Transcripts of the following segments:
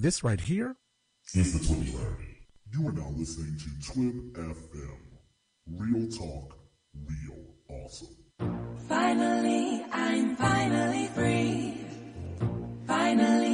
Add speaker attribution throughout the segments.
Speaker 1: This right here
Speaker 2: is the Twibbulary. You are now listening to Twib FM. Real talk, real awesome.
Speaker 3: Finally, I'm finally free. Finally,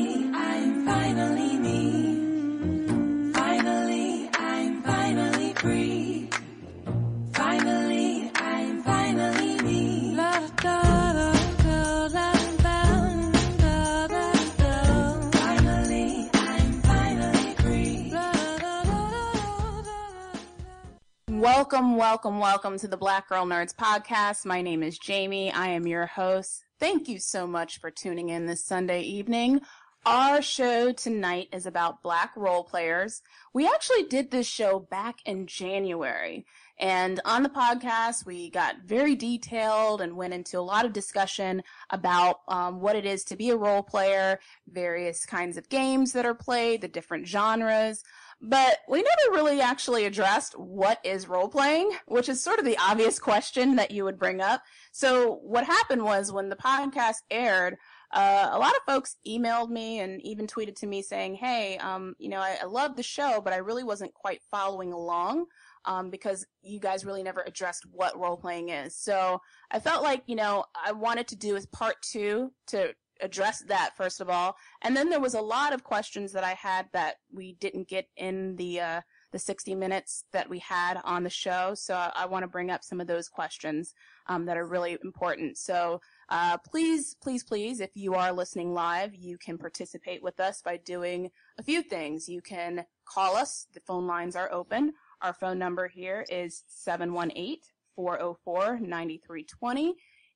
Speaker 4: Welcome, welcome, welcome to the Black Girl Nerds podcast. My name is Jamie. I am your host. Thank you so much for tuning in this Sunday evening. Our show tonight is about black role players. We actually did this show back in January. And on the podcast, we got very detailed and went into a lot of discussion about um, what it is to be a role player, various kinds of games that are played, the different genres. But we never really actually addressed what is role playing, which is sort of the obvious question that you would bring up. So what happened was when the podcast aired, uh, a lot of folks emailed me and even tweeted to me saying, "Hey, um, you know, I, I love the show, but I really wasn't quite following along." Um, because you guys really never addressed what role playing is. So I felt like, you know, I wanted to do as part two to address that first of all. And then there was a lot of questions that I had that we didn't get in the, uh, the 60 minutes that we had on the show. So I, I want to bring up some of those questions, um, that are really important. So, uh, please, please, please, if you are listening live, you can participate with us by doing a few things. You can call us. The phone lines are open. Our phone number here is 718-404-9320.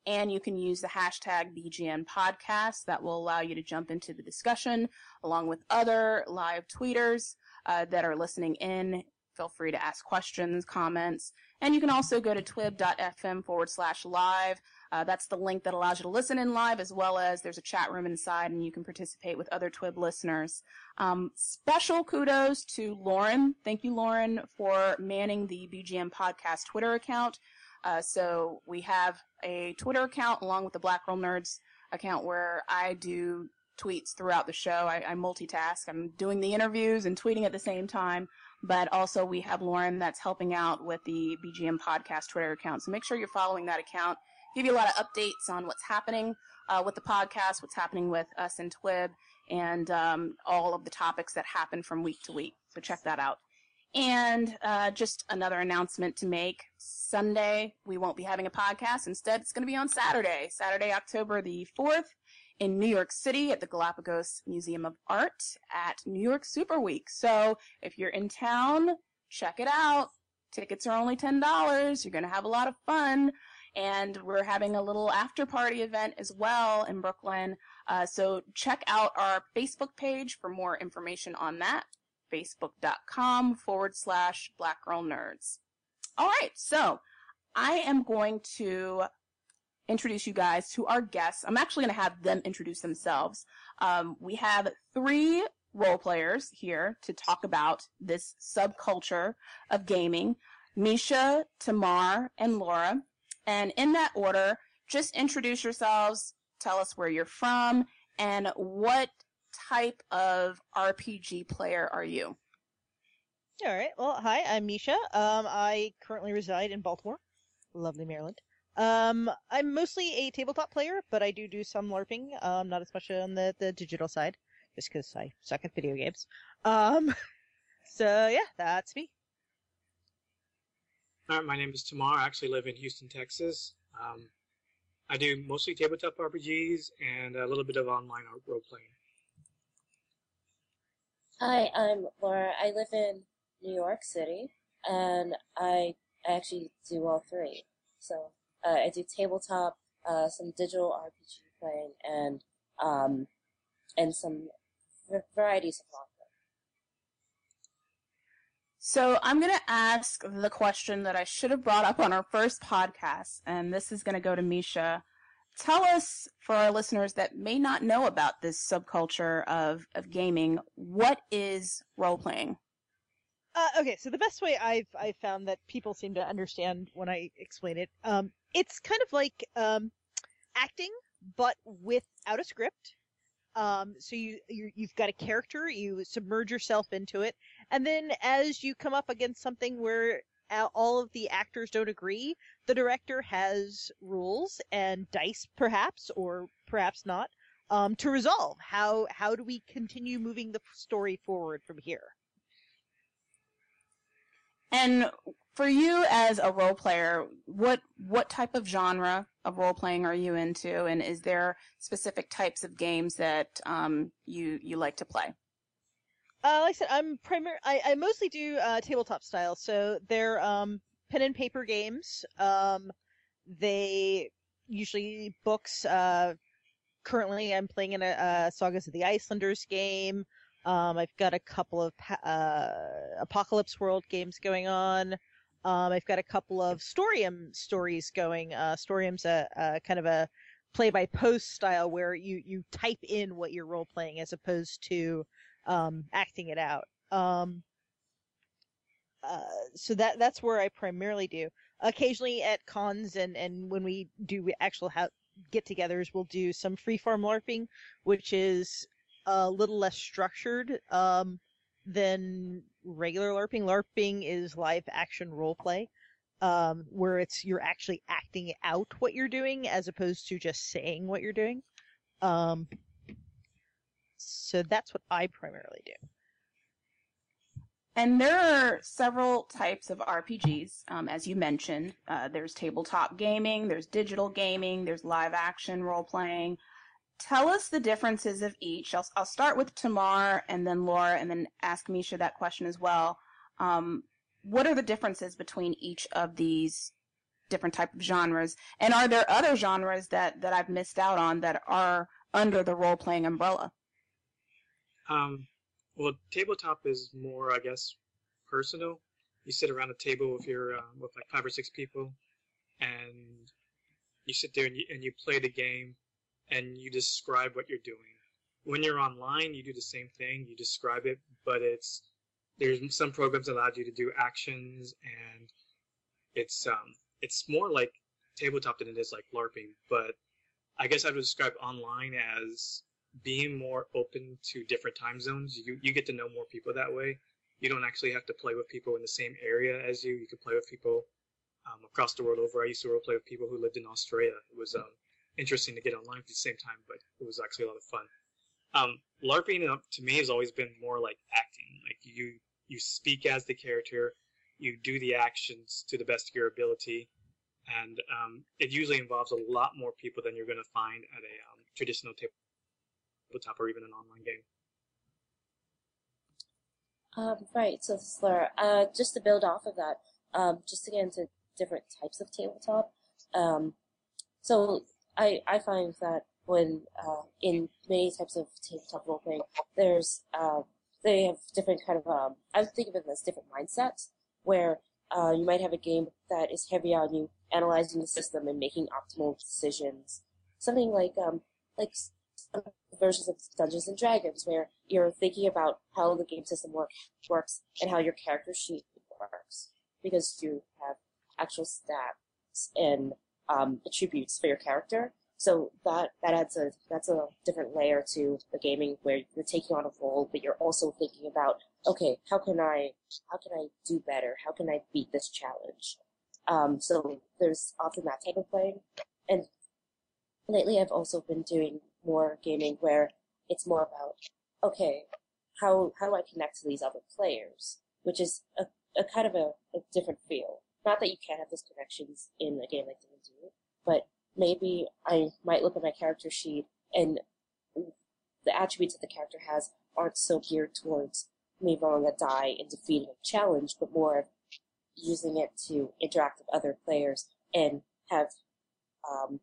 Speaker 4: And you can use the hashtag BGN podcast. That will allow you to jump into the discussion along with other live tweeters uh, that are listening in. Feel free to ask questions, comments, and you can also go to twib.fm forward slash live. Uh, that's the link that allows you to listen in live, as well as there's a chat room inside, and you can participate with other Twib listeners. Um, special kudos to Lauren. Thank you, Lauren, for manning the BGN podcast Twitter account. Uh, so we have a Twitter account along with the Black Girl Nerds account where I do tweets throughout the show. I, I multitask. I'm doing the interviews and tweeting at the same time. But also we have Lauren that's helping out with the BGN podcast Twitter account. So make sure you're following that account. Give you a lot of updates on what's happening uh, with the podcast, what's happening with us and Twib, and um, all of the topics that happen from week to week. So check that out. And uh, just another announcement to make. Sunday, we won't be having a podcast. Instead, it's going to be on Saturday, Saturday, October the 4th, in New York City at the Galapagos Museum of Art at New York Super Week. So if you're in town, check it out. Tickets are only $10. You're going to have a lot of fun. And we're having a little after party event as well in Brooklyn. Uh, so check out our Facebook page for more information on that facebook.com forward slash black girl nerds. All right, so I am going to introduce you guys to our guests. I'm actually going to have them introduce themselves. Um, we have three role players here to talk about this subculture of gaming Misha, Tamar, and Laura. And in that order, just introduce yourselves, tell us where you're from, and what type of RPG player are you?
Speaker 5: All right. Well, hi, I'm Misha. Um, I currently reside in Baltimore, lovely Maryland. Um, I'm mostly a tabletop player, but I do do some LARPing. Um, not as much on the, the digital side, just because I suck at video games. Um, so yeah, that's me.
Speaker 6: All right, my name is Tamar. I actually live in Houston, Texas. Um, I do mostly tabletop RPGs and a little bit of online role playing.
Speaker 7: Hi, I'm Laura. I live in New York City, and I, I actually do all three. So uh, I do tabletop, uh, some digital RPG playing, and um, and some v- varieties of manga.
Speaker 4: So I'm going to ask the question that I should have brought up on our first podcast, and this is going to go to Misha. Tell us, for our listeners that may not know about this subculture of, of gaming, what is role playing?
Speaker 5: Uh, okay, so the best way I've I've found that people seem to understand when I explain it, um, it's kind of like um, acting, but without a script. Um, so you, you you've got a character, you submerge yourself into it, and then as you come up against something where all of the actors don't agree, the director has rules and dice, perhaps or perhaps not, um, to resolve how how do we continue moving the story forward from here.
Speaker 4: And for you as a role player, what what type of genre of role playing are you into, and is there specific types of games that um, you you like to play?
Speaker 5: Uh, like I said, I'm primar- I, I mostly do uh, tabletop style, so they're um, pen and paper games. Um, they usually books. Uh, currently, I'm playing in a, a Sagas of the Icelanders game. Um, I've got a couple of uh, Apocalypse World games going on. Um, I've got a couple of Storium stories going. Uh, Storium's a, a kind of a play by post style where you you type in what you're role playing as opposed to um, acting it out. Um, uh, so that that's where I primarily do. Occasionally at cons and and when we do actual ha- get-togethers, we'll do some freeform LARPing, which is a little less structured um, than regular LARPing. LARPing is live action role play. Um, where it's you're actually acting out what you're doing as opposed to just saying what you're doing. Um, so that's what I primarily do.
Speaker 4: And there are several types of RPGs, um, as you mentioned. Uh, there's tabletop gaming, there's digital gaming, there's live action role playing. Tell us the differences of each. I'll, I'll start with Tamar and then Laura and then ask Misha that question as well. Um, what are the differences between each of these different type of genres? And are there other genres that, that I've missed out on that are under the role playing umbrella?
Speaker 6: Um, well, tabletop is more, I guess, personal. You sit around a table with your uh, with like five or six people, and you sit there and you, and you play the game, and you describe what you're doing. When you're online, you do the same thing. You describe it, but it's there's some programs that allow you to do actions, and it's um it's more like tabletop than it is like LARPing. But I guess I would describe online as being more open to different time zones. You you get to know more people that way. You don't actually have to play with people in the same area as you. You can play with people um, across the world over. I used to role play with people who lived in Australia. It was um, interesting to get online at the same time, but it was actually a lot of fun. Um, LARPing to me has always been more like acting. Like you you speak as the character, you do the actions to the best of your ability, and um, it usually involves a lot more people than you're going to find at a um, traditional tabletop or even an online game.
Speaker 7: Um, right, so Laura. Uh, just to build off of that, um, just to get into different types of tabletop. Um, so I I find that when uh, in many types of tabletop role playing, there's uh, they have different kind of um, I think of it as different mindsets where uh, you might have a game that is heavy on you analyzing the system and making optimal decisions. Something like um like versions of Dungeons and Dragons where you're thinking about how the game system work, works and how your character sheet works because you have actual stats and um, attributes for your character. So that that adds a that's a different layer to the gaming where you're taking on a role, but you're also thinking about okay, how can I how can I do better? How can I beat this challenge? Um, so there's often that type of playing, and lately I've also been doing more gaming where it's more about okay, how how do I connect to these other players, which is a, a kind of a, a different feel. Not that you can't have those connections in a game like D&D, but maybe I might look at my character sheet and the attributes that the character has aren't so geared towards me rolling a die and defeating a challenge, but more of using it to interact with other players and have um,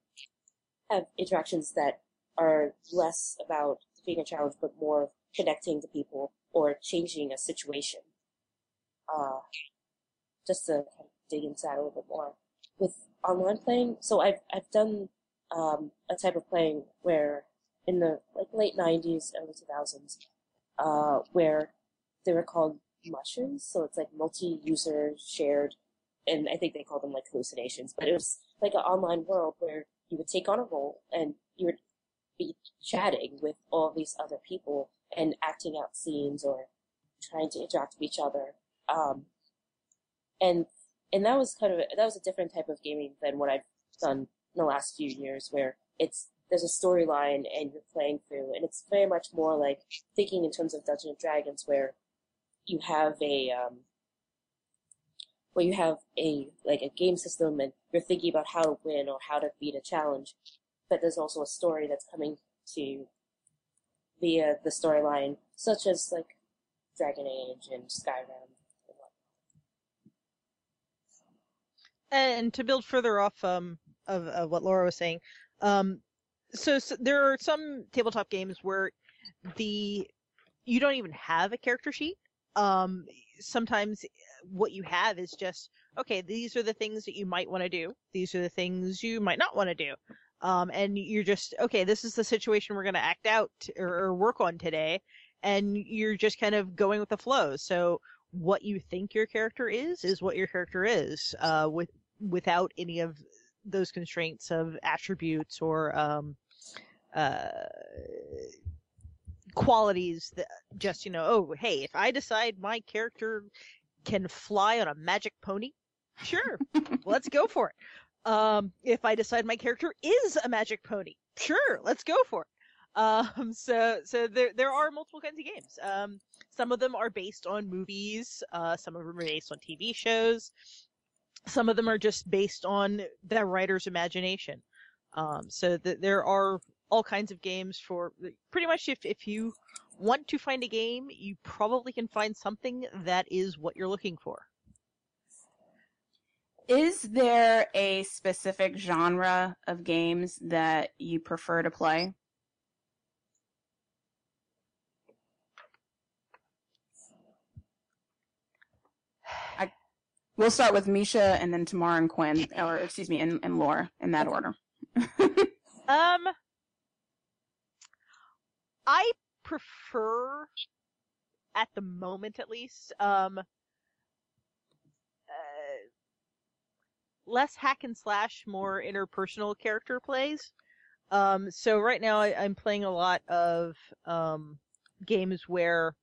Speaker 7: have interactions that are less about defeating a challenge, but more connecting to people or changing a situation. Uh, just to kind of dig into that a little bit more with online playing. So I've I've done um, a type of playing where in the like late '90s, early 2000s, uh, where they were called mushrooms. So it's like multi-user shared, and I think they call them like hallucinations. But it was like an online world where you would take on a role and you would be chatting with all these other people and acting out scenes or trying to interact with each other. Um, and and that was kind of that was a different type of gaming than what I've done in the last few years, where it's there's a storyline and you're playing through, and it's very much more like thinking in terms of Dungeons and Dragons, where you have a um, where you have a like a game system and you're thinking about how to win or how to beat a challenge, but there's also a story that's coming to via the storyline, such as like Dragon Age and Skyrim.
Speaker 5: And to build further off um, of, of what Laura was saying, um, so, so there are some tabletop games where the you don't even have a character sheet. Um, sometimes what you have is just okay. These are the things that you might want to do. These are the things you might not want to do. Um, and you're just okay. This is the situation we're going to act out or, or work on today, and you're just kind of going with the flow. So what you think your character is is what your character is, uh, with without any of those constraints of attributes or um, uh, qualities that just you know oh hey if i decide my character can fly on a magic pony sure let's go for it um if i decide my character is a magic pony sure let's go for it. Um so so there there are multiple kinds of games. Um some of them are based on movies uh some of them are based on tv shows. Some of them are just based on the writer's imagination. Um so th- there are all kinds of games for pretty much if, if you want to find a game, you probably can find something that is what you're looking for.
Speaker 4: Is there a specific genre of games that you prefer to play? I, we'll start with Misha and then Tamar and Quinn, or excuse me, and, and Laura in that order.
Speaker 5: um, I prefer, at the moment at least, um, less hack and slash, more interpersonal character plays. Um, so right now I, am playing a lot of um, games where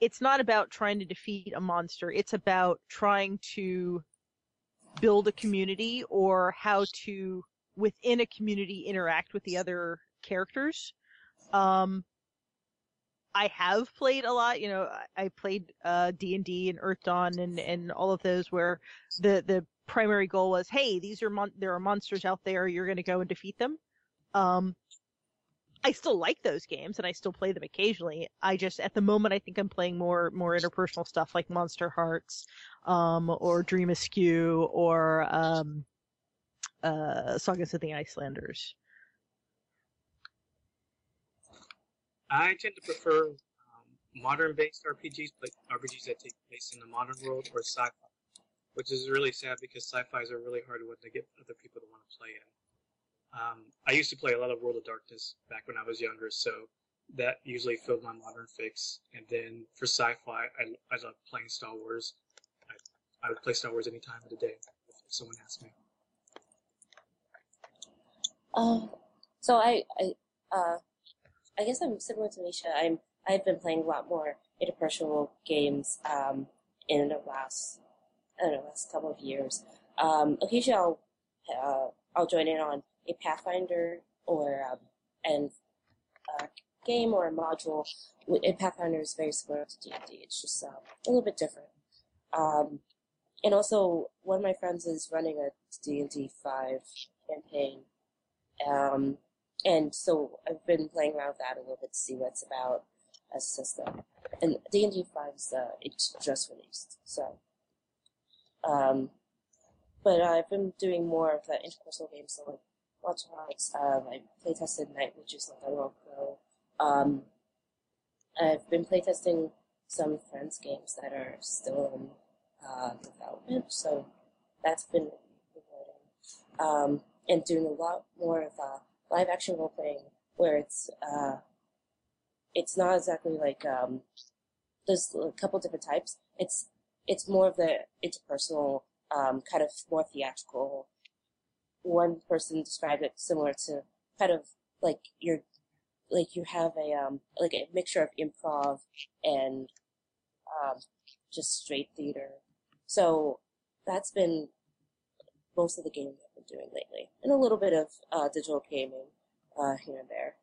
Speaker 5: it's not about trying to defeat a monster. It's about trying to build a community or how to, within a community, interact with the other characters. Um, I have played a lot. You know, I played uh, D and D and Earth Dawn and and all of those where the the primary goal was, hey, these are mon- there are monsters out there. You're going to go and defeat them. Um, I still like those games and I still play them occasionally. I just at the moment I think I'm playing more more interpersonal stuff like Monster Hearts, um, or Dream Askew or um, uh, Sagas of the Icelanders.
Speaker 6: I tend to prefer um, modern-based RPGs, RPGs that take place in the modern world, or sci-fi, which is really sad because sci-fi's are really hard one to get other people to want to play in. Um, I used to play a lot of World of Darkness back when I was younger, so that usually filled my modern fix. And then for sci-fi, I, I love playing Star Wars. I, I would play Star Wars any time of the day if someone asked me.
Speaker 7: Um, so I, I, uh, I guess I'm similar to Misha. I'm I've been playing a lot more interpersonal games um, in the last I don't know last couple of years. Um, occasionally, I'll uh, I'll join in on a Pathfinder or um, and a game or a module. And Pathfinder is very similar to D and D. It's just uh, a little bit different. Um, and also, one of my friends is running a D and D five campaign. Um, and so I've been playing around with that a little bit to see what's about as a system. And D&D 5 is uh, it's just released, so. Um, but I've been doing more of the interpersonal games, so like Watch Hearts. Um, I playtested Night Witches like on Pro. Um, I've been playtesting some friends' games that are still in uh, development, so that's been rewarding. Um, and doing a lot more of uh, live action role playing where it's uh, it's not exactly like um, there's a couple different types. It's it's more of the interpersonal um, kind of more theatrical. One person described it similar to kind of like you're like you have a um like a mixture of improv and um just straight theater. So that's been most of the games I've been doing lately, and a little bit of uh, digital gaming uh, here and there.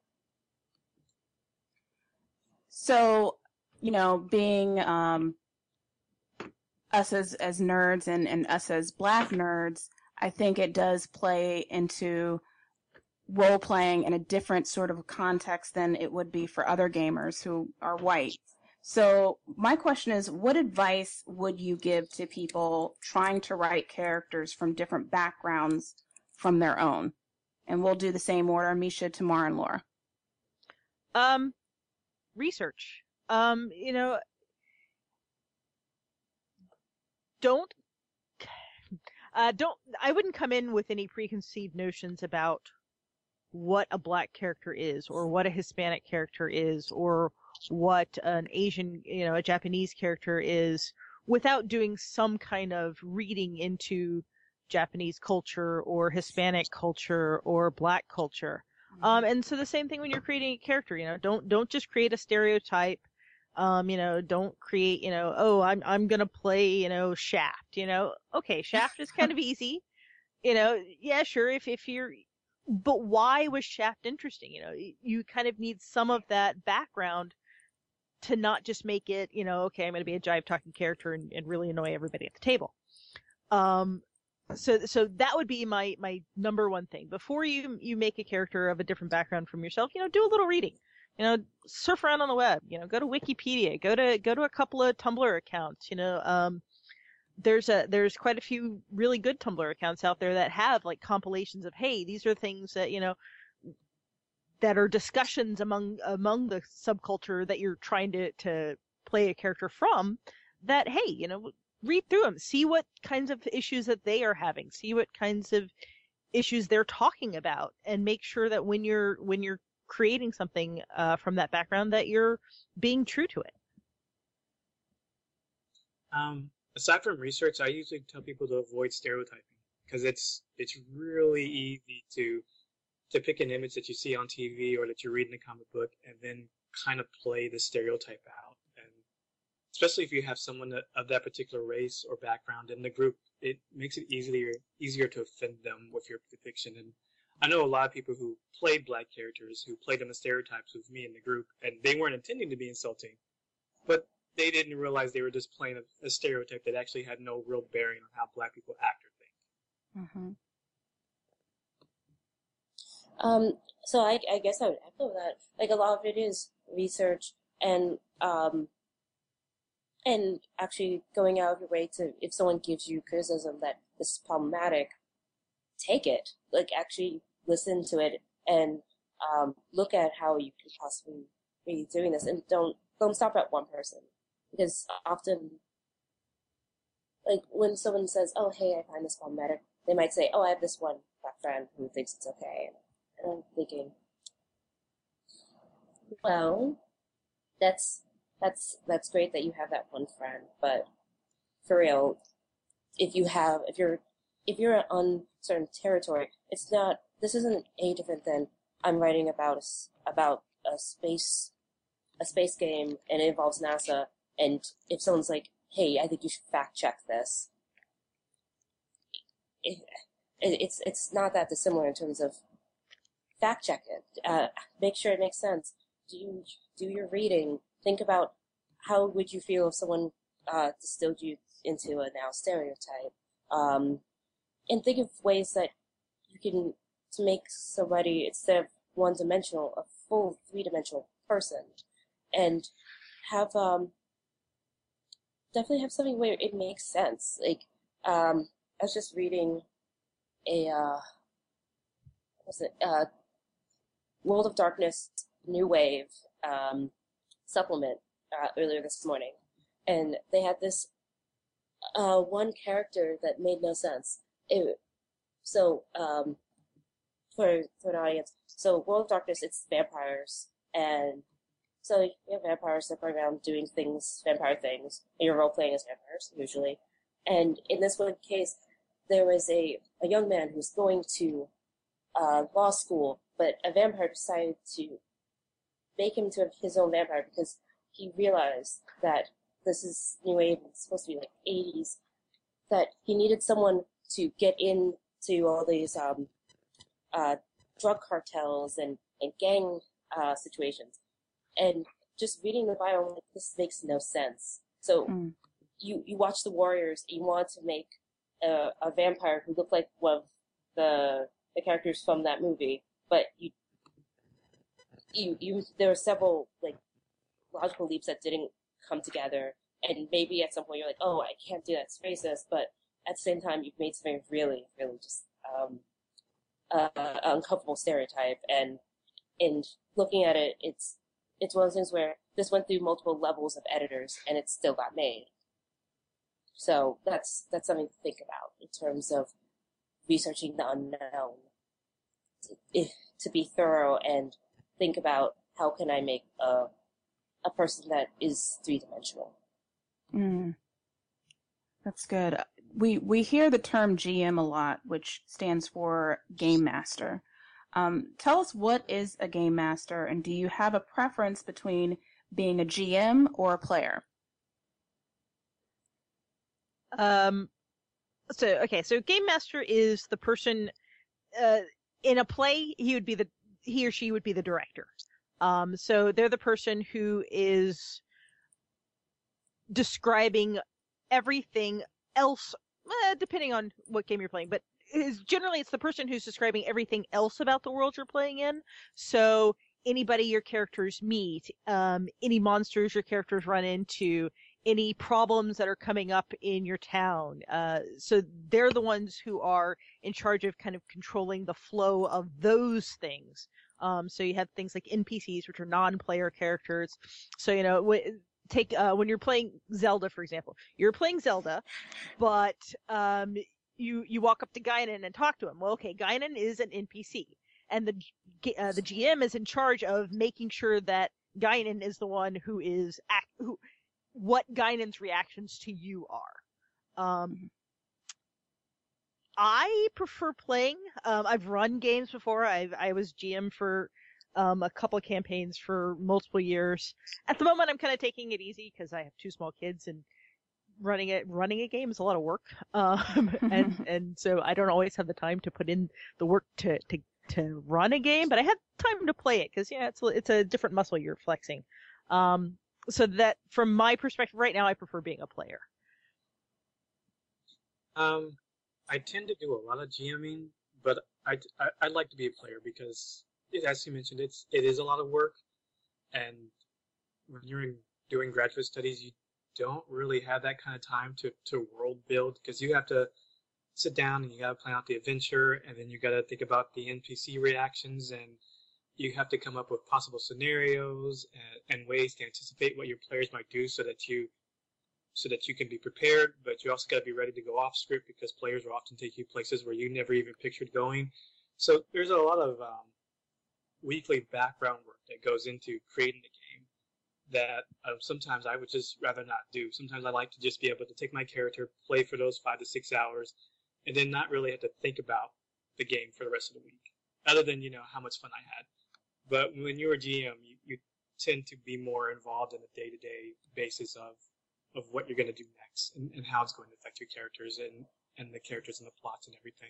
Speaker 4: So, you know, being um, us as, as nerds and, and us as black nerds, I think it does play into role playing in a different sort of context than it would be for other gamers who are white. So my question is, what advice would you give to people trying to write characters from different backgrounds from their own? And we'll do the same order, Misha, Tamar, and Laura.
Speaker 5: Um, research. Um, you know, don't, uh, don't, I wouldn't come in with any preconceived notions about what a black character is or what a Hispanic character is or what an Asian, you know, a Japanese character is without doing some kind of reading into Japanese culture or Hispanic culture or black culture. Um, and so the same thing when you're creating a character, you know, don't, don't just create a stereotype. Um, you know, don't create, you know, oh, I'm, I'm to play, you know, Shaft, you know, okay, Shaft is kind of easy. You know, yeah, sure. If, if you're, but why was Shaft interesting? You know, you kind of need some of that background to not just make it, you know, okay, I'm to be a jive talking character and, and really annoy everybody at the table. Um, so, so that would be my, my number one thing. Before you, you make a character of a different background from yourself, you know, do a little reading. You know, surf around on the web, you know, go to Wikipedia, go to, go to a couple of Tumblr accounts, you know, um, there's a there's quite a few really good Tumblr accounts out there that have like compilations of hey these are things that you know that are discussions among among the subculture that you're trying to to play a character from that hey you know read through them see what kinds of issues that they are having see what kinds of issues they're talking about and make sure that when you're when you're creating something uh, from that background that you're being true to it
Speaker 6: Um, aside from research, I usually tell people to avoid stereotyping because it's it's really easy to to pick an image that you see on TV or that you read in a comic book and then kind of play the stereotype out. And especially if you have someone that, of that particular race or background in the group, it makes it easier easier to offend them with your depiction. And I know a lot of people who played black characters who played on the stereotypes with me in the group, and they weren't intending to be insulting, but they didn't realize they were just playing a, a stereotype that actually had no real bearing on how black people act or think.
Speaker 4: Mm-hmm.
Speaker 7: Um, so I, I guess I would echo that. Like a lot of it is research and um, and actually going out of your way to if someone gives you criticism that this is problematic, take it. Like actually listen to it and um, look at how you could possibly be doing this, and don't don't stop at one person because often, like when someone says, "Oh, hey, I find this problematic," they might say, "Oh, I have this one friend who thinks it's okay," and I'm thinking, well, that's that's that's great that you have that one friend, but for real, if you have if you're if you're on certain territory, it's not. This isn't any different than I'm writing about a, about a space a space game and it involves NASA. And if someone's like, "Hey, I think you should fact check this," it, it, it's it's not that dissimilar in terms of fact check it. Uh, make sure it makes sense. Do you do your reading? Think about how would you feel if someone uh, distilled you into a now stereotype, um, and think of ways that you can to make somebody instead of one dimensional, a full three dimensional person, and have um, definitely have something where it makes sense. Like um, I was just reading a uh, was it uh, World of Darkness New Wave um, supplement uh, earlier this morning, and they had this uh, one character that made no sense. It, so um, for an audience, so World of Darkness, it's vampires, and so you have vampires that go around doing things, vampire things, and you're role playing as vampires usually. And in this one case, there was a a young man who's going to uh, law school, but a vampire decided to make him to his own vampire because he realized that this is new wave it's supposed to be like 80s that he needed someone to get into all these um, uh, drug cartels and, and gang uh, situations. And just reading the bio I'm like, this makes no sense. So
Speaker 4: Mm.
Speaker 7: you you watch the warriors you want to make a, a vampire who looked like one of the the characters from that movie but you you you there were several like logical leaps that didn't come together. And maybe at some point you're like oh i can't do that it's racist but at the same time you've made something really really just um uh, uncomfortable stereotype and and looking at it it's it's one of those things where this went through multiple levels of editors and it still got made so that's that's something to think about in terms of researching the unknown if to be thorough and think about how can I make a a person that is three dimensional.
Speaker 4: Mm. That's good. We we hear the term GM a lot, which stands for Game Master. Um, tell us what is a Game Master, and do you have a preference between being a GM or a player?
Speaker 5: Um, so okay, so game master is the person uh, in a play. He would be the he or she would be the director. Um, so they're the person who is describing everything else, depending on what game you're playing, but is generally it's the person who's describing everything else about the world you're playing in. So anybody your characters meet, um, any monsters your characters run into, any problems that are coming up in your town. Uh, so they're the ones who are in charge of kind of controlling the flow of those things. Um, so you have things like NPCs, which are non-player characters. So you know, take uh, when you're playing Zelda, for example, you're playing Zelda, but um, you you walk up to Guinan and talk to him. Well, okay, Guinan is an NPC, and the G- uh, the GM is in charge of making sure that Guinan is the one who is act who what Guinan's reactions to you are. Um, I prefer playing. Um, I've run games before. I I was GM for um, a couple of campaigns for multiple years. At the moment, I'm kind of taking it easy because I have two small kids and running it running a game is a lot of work. Um, and and so I don't always have the time to put in the work to to to run a game, but I had time to play it because yeah, it's a, it's a different muscle you're flexing. Um, so that from my perspective right now, I prefer being a player.
Speaker 6: Um, I tend to do a lot of GMing, but I, I I'd like to be a player because, it, as you mentioned, it's it is a lot of work, and when you're in, doing graduate studies, you don't really have that kind of time to to world build because you have to sit down and you got to plan out the adventure, and then you got to think about the NPC reactions, and you have to come up with possible scenarios and, and ways to anticipate what your players might do, so that you so that you can be prepared, but you also got to be ready to go off script because players will often take you places where you never even pictured going. So there's a lot of um, weekly background work that goes into creating the game that um, sometimes I would just rather not do. Sometimes I like to just be able to take my character, play for those five to six hours, and then not really have to think about the game for the rest of the week, other than you know how much fun I had. But when you're a GM, you, you tend to be more involved in the day-to-day basis of of what you're going to do next and, and how it's going to affect your characters and, and the characters and the plots and everything.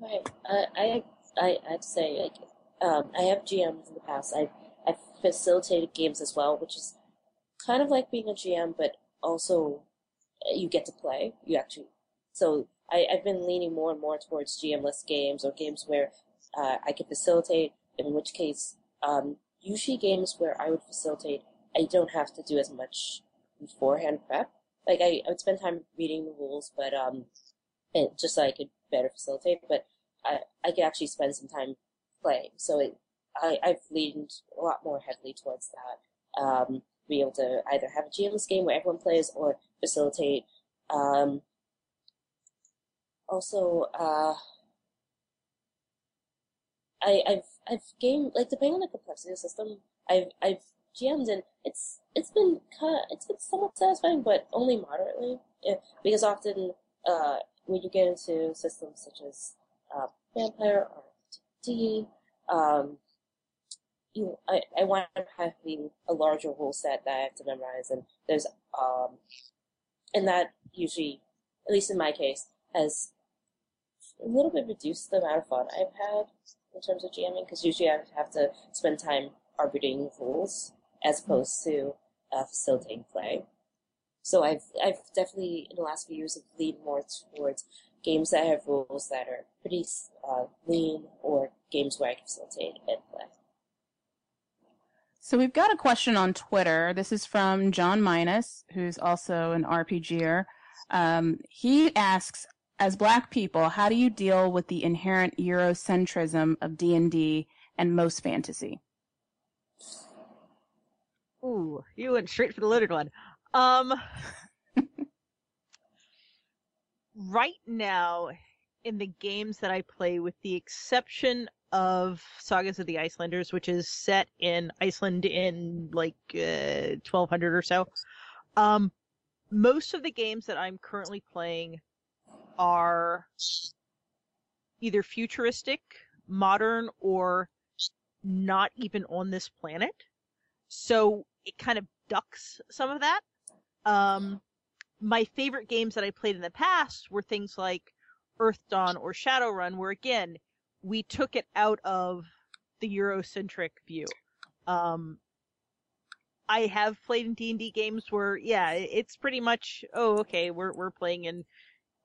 Speaker 7: Right. I I I I'd say like um, I have GMs in the past. I I've facilitated games as well, which is kind of like being a GM, but also uh, you get to play. You actually so I I've been leaning more and more towards GM-less games or games where uh, I can facilitate. In which case, um, usually games where I would facilitate, I don't have to do as much beforehand prep. Like I, I would spend time reading the rules, but um, just so I could better facilitate. But I I could actually spend some time playing. So it, I I've leaned a lot more heavily towards that. Um, be able to either have a GMless game where everyone plays or facilitate. Um, also, uh, I, I've I've game like depending on the complexity of the system, I've I've GM'd and it's it's been kind of it's been somewhat satisfying, but only moderately. Yeah, because often uh, when you get into systems such as uh, Vampire or D, um, you I, I wind up having a larger rule set that I have to memorize, and there's um, and that usually, at least in my case, has a little bit reduced the amount of fun I've had in terms of GMing because usually I have to spend time arbitrating rules as opposed to uh, facilitating play. So I've I've definitely in the last few years have leaned more towards games that have rules that are pretty uh, lean or games where I can facilitate and play.
Speaker 4: So we've got a question on Twitter. This is from John Minus, who's also an RPGer. Um, he asks, as Black people, how do you deal with the inherent Eurocentrism of D and D and most fantasy?
Speaker 5: Ooh, you went straight for the loaded one. Um, right now, in the games that I play, with the exception of Sagas of the Icelanders, which is set in Iceland in like uh, 1200 or so, um, most of the games that I'm currently playing are either futuristic, modern, or not even on this planet. So it kind of ducks some of that. Um, my favorite games that I played in the past were things like Earth Dawn or Shadowrun, where again, we took it out of the Eurocentric view. Um, I have played in D&D games where, yeah, it's pretty much, oh, okay, we're, we're playing in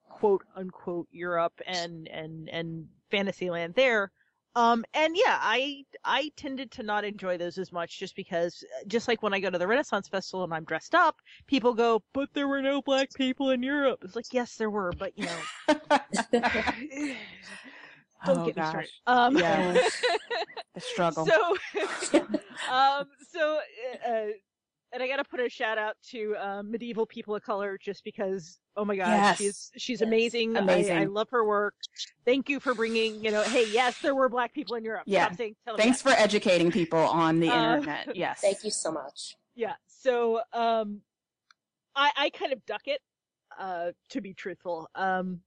Speaker 5: quote unquote Europe and, and, and Fantasyland there. Um, and yeah, I, I tended to not enjoy those as much just because, just like when I go to the Renaissance Festival and I'm dressed up, people go, but there were no black people in Europe. It's like, yes, there were, but you know. Don't
Speaker 4: oh,
Speaker 5: get
Speaker 4: gosh.
Speaker 5: me started. Um,
Speaker 4: Yeah. The struggle.
Speaker 5: so, um, so, uh, and I gotta put a shout out to uh, medieval people of color just because, oh my god,
Speaker 4: Yes.
Speaker 5: she's she's
Speaker 7: Yes.
Speaker 5: amazing.
Speaker 4: Amazing.
Speaker 5: I, I love her work. Thank you for bringing, you know, hey, yes, there were black people in Europe.
Speaker 4: Yeah.
Speaker 5: Saying,
Speaker 4: Thanks
Speaker 5: that.
Speaker 4: for educating people on the
Speaker 5: Uh,
Speaker 4: internet. Yes.
Speaker 7: Thank you so much.
Speaker 5: Yeah. So, um, I I kind of duck it, uh, to be truthful. Um,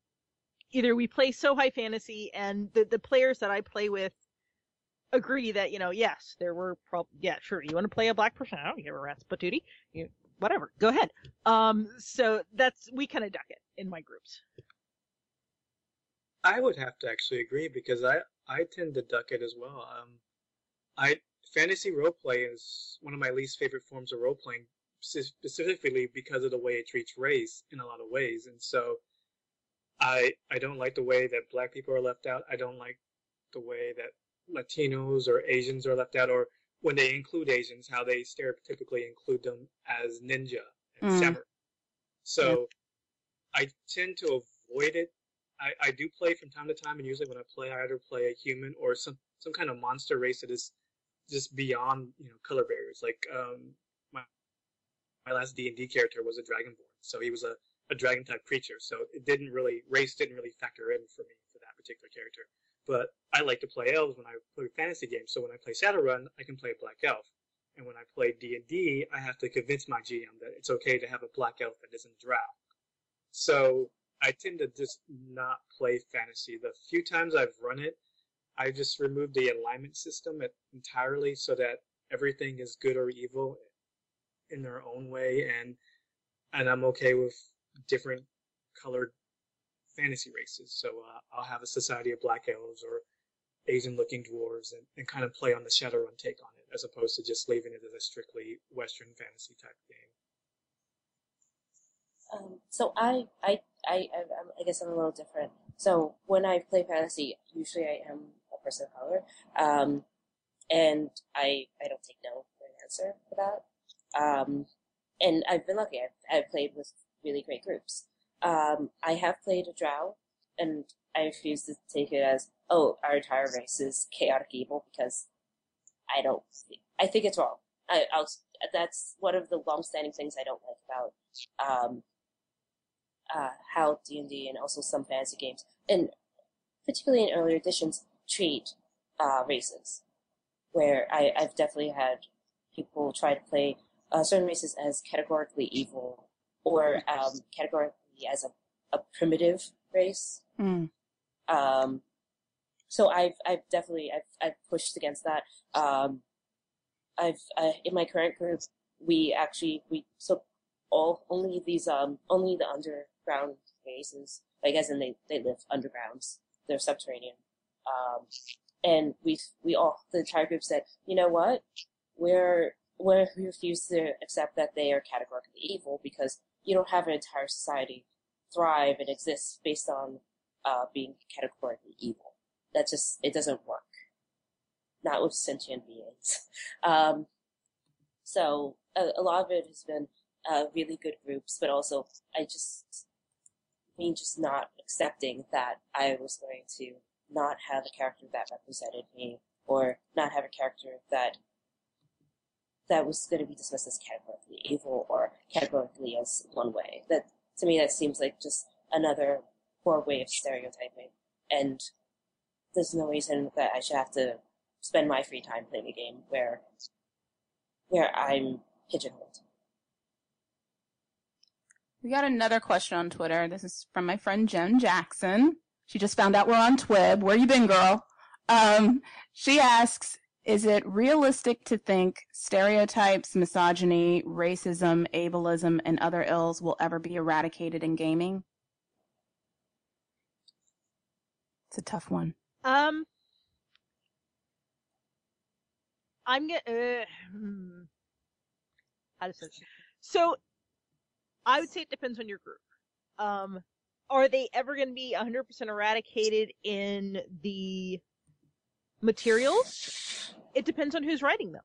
Speaker 5: either we play so high fantasy, and the the players that I play with agree that you know, yes, there were prob yeah, sure, you want to play a black person? I don't give a rat's patootie. You whatever, go ahead. Um, so that's we kind of duck it in my groups.
Speaker 6: I would have to actually agree because I I tend to duck it as well. Um, I fantasy roleplay is one of my least favorite forms of role playing, specifically because of the way it treats race in a lot of ways, and so I I don't like the way that black people are left out. I don't like the way that Latinos or Asians are left out, or when they include Asians, how they stereotypically include them as ninja and
Speaker 4: Mm.
Speaker 6: samurai. So I tend to avoid it I, I do play from time to time, and usually when I play, I either play a human or some some kind of monster race that is just beyond you know color barriers. Like um, my my last D and D character was a dragonborn, so he was a, a dragon type creature. So it didn't really race didn't really factor in for me for that particular character. But I like to play elves when I play fantasy games. So when I play Shadowrun, I can play a black elf, and when I play D and D, I have to convince my GM that it's okay to have a black elf that isn't drow. So I tend to just not play fantasy. The few times I've run it, I just removed the alignment system entirely so that everything is good or evil in their own way, and and I'm okay with different colored fantasy races. So uh, I'll have a society of black elves or Asian-looking dwarves, and, and kind of play on the Shadowrun take on it, as opposed to just leaving it as a strictly Western fantasy type game.
Speaker 7: Um, so I, I, I, I, I guess I'm a little different. So when I play fantasy, usually I am a person of color, um, and I, I don't take no for an answer for that. Um, and I've been lucky. I've, I've played with really great groups. Um, I have played a drow, and I refuse to take it as, oh, our entire race is chaotic evil because I don't. I think it's wrong. I, I'll, that's one of the long-standing things I don't like about um, uh, how D and D and also some fantasy games, and particularly in earlier editions, treat uh, races. Where I, I've definitely had people try to play uh, certain races as categorically evil or um, categorically as a, a primitive race.
Speaker 4: Mm.
Speaker 7: Um, so I've I've definitely I've I've pushed against that. Um, I've uh, in my current group, we actually we took all only these um only the underground races Like as in they they live underground, they're subterranean. Um, and we we all the entire group said, you know what, we're we refuse to accept that they are categorically evil because you don't have an entire society thrive and exist based on uh, being categorically evil. That just it doesn't work. Not with sentient beings. Um, so a, a, lot of it has been uh, really good groups, but also I just me just not accepting that I was going to not have a character that represented me or not have a character that that was going to be dismissed as categorically evil or categorically as one way. That to me, that seems like just another poor way of stereotyping. And there's no reason that I should have to spend my free time playing a game where where I'm pigeonholed.
Speaker 4: We got another question on Twitter. This is from my friend Jen Jackson. She just found out we're on Twib. Where you been, girl? Um, she asks, is it realistic to think stereotypes, misogyny, racism, ableism, and other ills will ever be eradicated in gaming? It's a tough one.
Speaker 5: Um, I'm gonna. Uh, hmm. How to say So, I would say it depends on your group. Um, are they ever going to be 100% eradicated in the materials, it depends on who's writing them.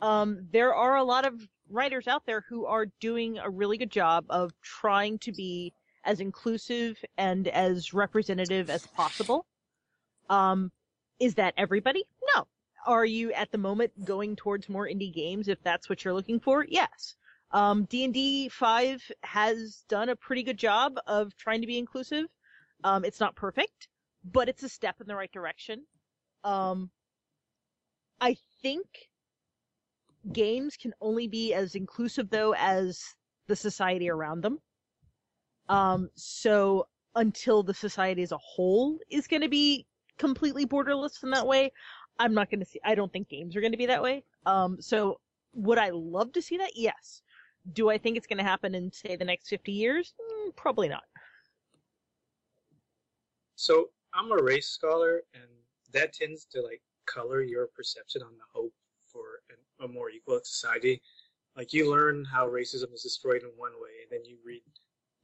Speaker 5: Um, there are a lot of writers out there who are doing a really good job of trying to be as inclusive and as representative as possible. Um, is that everybody? No. Are you at the moment going towards more indie games if that's what you're looking for? Yes. Um, D&D 5 has done a pretty good job of trying to be inclusive. Um, it's not perfect, but it's a step in the right direction. Um, I think games can only be as inclusive though as the society around them. Um, so until the society as a whole is going to be completely borderless in that way, I'm not going to see, I don't think games are going to be that way. Um, so would I love to see that? Yes. Do I think it's going to happen in, say, the next 50 years? Mm, probably not.
Speaker 6: So I'm a race scholar, and that tends to like color your perception on the hope for an, a more equal society. Like you learn how racism is destroyed in one way, and then you read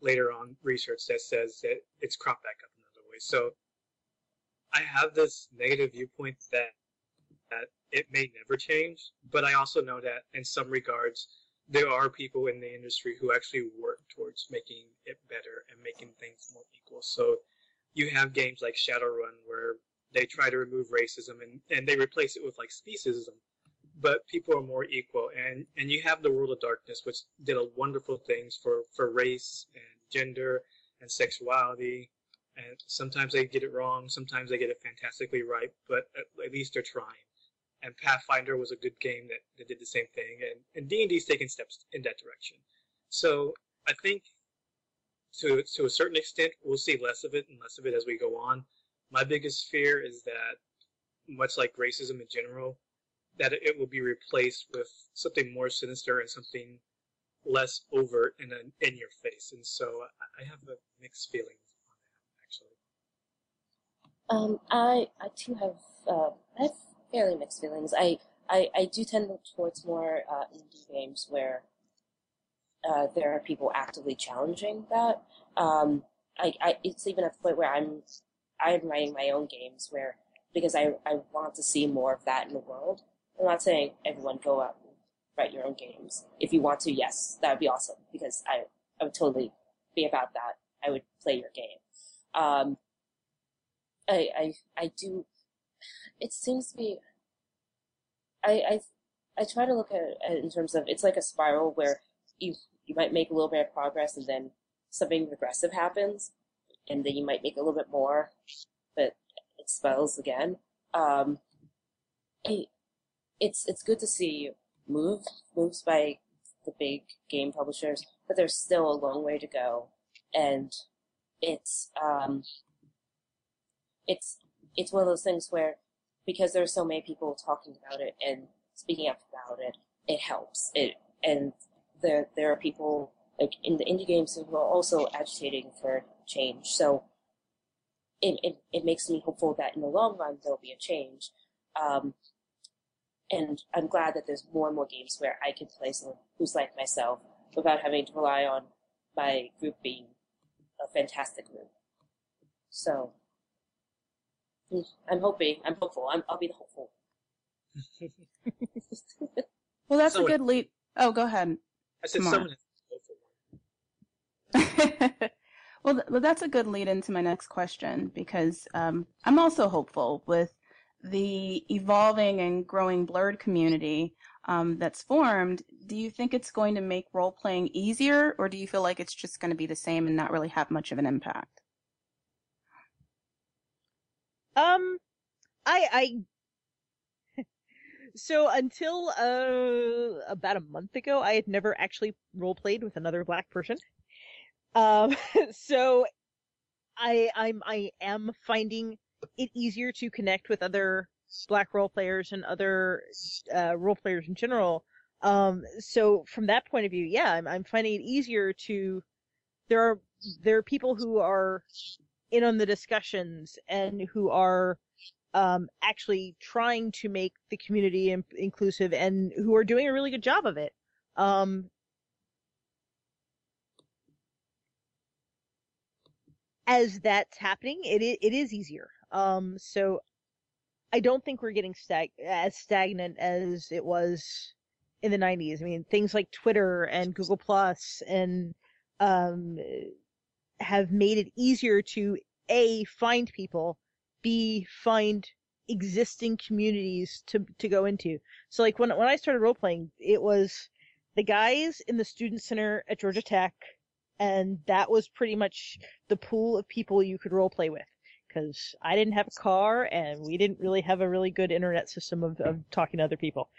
Speaker 6: later on research that says that it's cropped back up another way. So I have this negative viewpoint that that it may never change, but I also know that in some regards there are people in the industry who actually work towards making it better and making things more equal. So you have games like Shadowrun where they try to remove racism and, and they replace it with like speciesism. But people are more equal, and, and you have the World of Darkness, which did a wonderful things for, for race and gender and sexuality. And sometimes they get it wrong, sometimes they get it fantastically right, but at, at least they're trying. And Pathfinder was a good game that, that did the same thing, and, and D&D's taken steps in that direction. So I think to to a certain extent we'll see less of it and less of it as we go on my biggest fear is that, much like racism in general, that it will be replaced with something more sinister and something less overt and in your face. And so I have a mixed feeling
Speaker 7: on that, actually. Um, I I too have uh, I have fairly mixed feelings. I I, I do tend towards more uh, indie games where uh, there are people actively challenging that. Um, I, I it's even at the point where I'm I'm writing my own games where because I, I want to see more of that in the world. I'm not saying everyone go out and write your own games. If you want to, yes, that would be awesome because I, I would totally be about that. I would play your game. Um, I, I, I do, it seems to be, I, I, I try to look at it in terms of, it's like a spiral where you, you might make a little bit of progress and then something regressive happens and then you might make a little bit more, but it spells again. Um, it, it's it's good to see move moves by the big game publishers, but there's still a long way to go, and it's um, it's it's one of those things where because there are so many people talking about it and speaking up about it, it helps. It and there there are people like in the indie games who are also agitating for change. So it it, it makes me hopeful that in the long run there'll be a change. Um, and I'm glad that there's more and more games where I can play someone who's like myself without having to rely on my group being a fantastic group. So mm, I'm hoping, I'm hopeful. I'm, I'll be the hopeful.
Speaker 4: Well, that's
Speaker 6: So-
Speaker 4: a good lead. Oh, go ahead.
Speaker 6: I said
Speaker 4: Come on.
Speaker 6: someone
Speaker 4: well, that's a good lead into my next question because um, I'm also hopeful with the evolving and growing blerd community um, that's formed. Do you think it's going to make role playing easier, or do you feel like it's just going to be the same and not really have much of an impact?
Speaker 5: Um, I I so until uh about a month ago, I had never actually role played with another black person. Um, so I I'm I am finding it easier to connect with other black role players and other uh, role players in general. Um, so from that point of view, yeah, I'm I'm finding it easier to. There are there are people who are in on the discussions and who are um, actually trying to make the community in- inclusive and who are doing a really good job of it. Um, as that's happening, it it is easier. Um, so I don't think we're getting stag- as stagnant as it was in the 90s. I mean, things like Twitter and Google Plus and um, have made it easier to a find people, b find existing communities to to go into. So like when when I started role playing, it was the guys in the student center at Georgia Tech, and that was pretty much the pool of people you could role play with. Because I didn't have a car, and we didn't really have a really good internet system of, of talking to other people.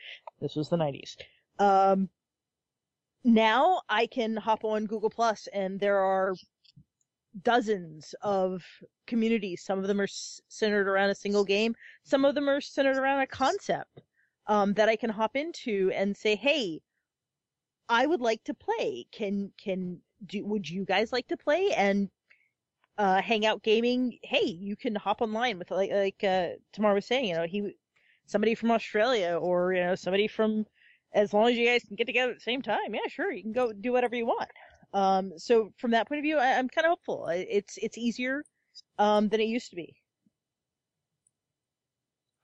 Speaker 5: This was the 90s. Um, now I can hop on Google Plus, and there are dozens of communities. Some of them are centered around a single game. Some of them are centered around a concept um, that I can hop into and say, "Hey, I would like to play. Can can do? Would you guys like to play?" And uh, Hangout Gaming. Hey, you can hop online with like like uh, Tamar was saying. You know, he somebody from Australia or you know somebody from. As long as you guys can get together at the same time, yeah, sure, you can go do whatever you want. Um, so from that point of view, I, I'm kind of hopeful. It's it's easier um, than it used to be.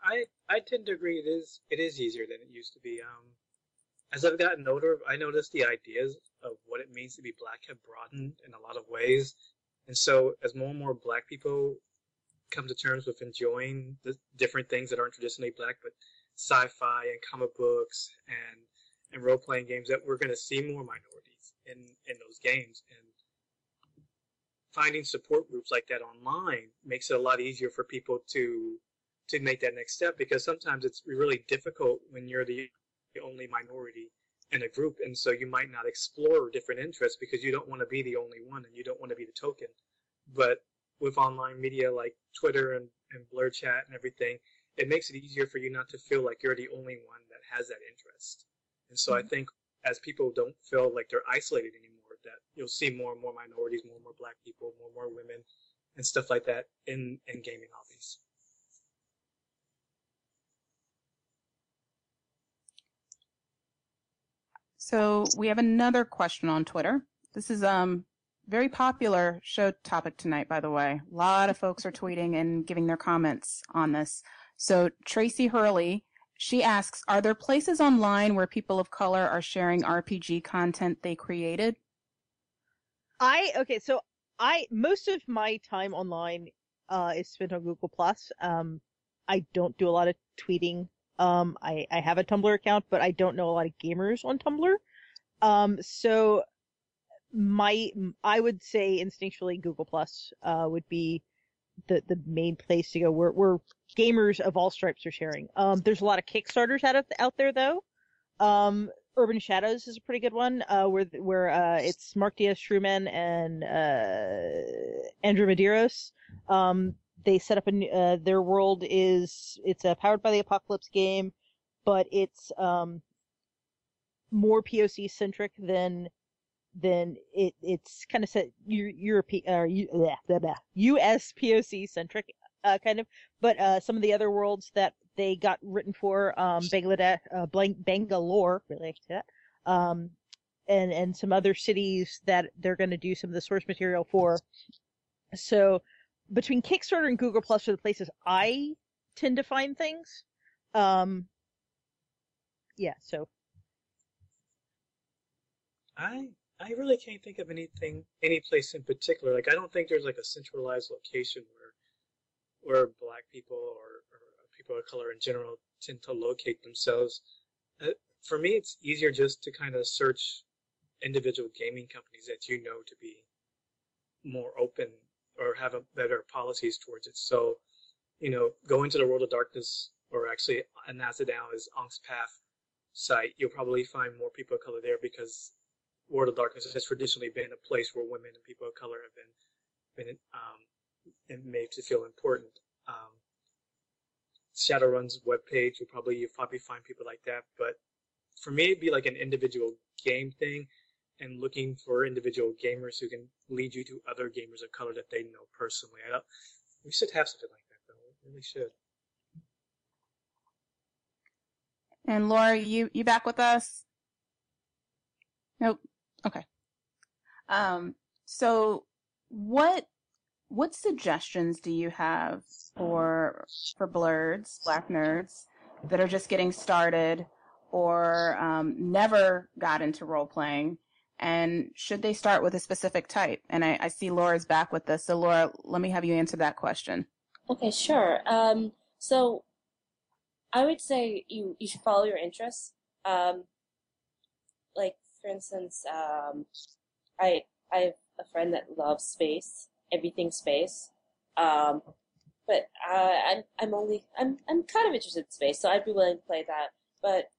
Speaker 6: I I tend to agree. It is it is easier than it used to be. Um, as I've gotten older, I noticed the ideas of what it means to be black have broadened mm-hmm. in a lot of ways, and so as more and more black people come to terms with enjoying the different things that aren't traditionally black, but sci-fi and comic books and and role playing games, that we're going to see more minorities in in those games and. Finding support groups like that online makes it a lot easier for people to to make that next step because sometimes it's really difficult when you're the only minority in a group and so you might not explore different interests because you don't want to be the only one and you don't want to be the token. But with online media like twitter and, and blur chat and everything it makes it easier for you not to feel like you're the only one that has that interest. And so i mm-hmm. think as people don't feel like they're isolated anymore that you'll see more and more minorities more and more black people more and more women and stuff like that in in gaming hobbies
Speaker 4: So we have another question on Twitter. This is um very popular show topic tonight, by the way. A lot of folks are tweeting and giving their comments on this. So Tracy Hurley, she asks, are there places online where people of color are sharing RPG content they created?
Speaker 5: I okay, so I most of my time online uh is spent on Google Plus. Um I don't do a lot of tweeting. Um I I have a Tumblr account, but I don't know a lot of gamers on Tumblr. Um so my I would say instinctually Google Plus uh would be the the main place to go where where gamers of all stripes are sharing. Um there's a lot of Kickstarters out of out there though. Um Urban Shadows is a pretty good one, uh, where where uh, it's Mark Diaz Truman and uh, Andrew Medeiros. Um, they set up a uh, their world is it's a powered by the apocalypse game, but it's um more POC centric than than it it's kind of set European or uh, US POC centric uh, kind of, but uh, some of the other worlds that they got written for um Bangladesh, uh, Bangalore, really that, um, and and some other cities that they're going to do some of the source material for. So between Kickstarter and Google Plus are the places I tend to find things. Um, yeah, so
Speaker 6: I I really can't think of anything, any place in particular. Like I don't think there's like a centralized location where where Black people or, or people of color in general tend to locate themselves. Uh, for me, it's easier just to kind of search individual gaming companies that you know to be more open or have a better policies towards it. So, you know, go into the world of darkness, or actually Anazadao is Onyx Path site. You'll probably find more people of color there because World of Darkness has traditionally been a place where women and people of color have been been um, made to feel important. Um, Shadowrun's webpage, you'll probably you'll probably find people like that. But for me, it'd be like an individual game thing and looking for individual gamers who can lead you to other gamers of color that they know personally. I don't, we should have something like that, though. We really should.
Speaker 4: And Laura, you you back with us? Nope. Okay. Um. So, what what suggestions do you have for for blerds, black nerds that are just getting started or um, never got into role playing and should they start with a specific type? And I, I see Laura's back with this. So, Laura, let me have you answer that question.
Speaker 7: Okay, sure. Um, so, I would say you, you should follow your interests. Um, like, for instance, um, I, I have a friend that loves space, everything space. Um, but uh, I'm, I'm only, I'm, I'm kind of interested in space, so I'd be willing to play that. But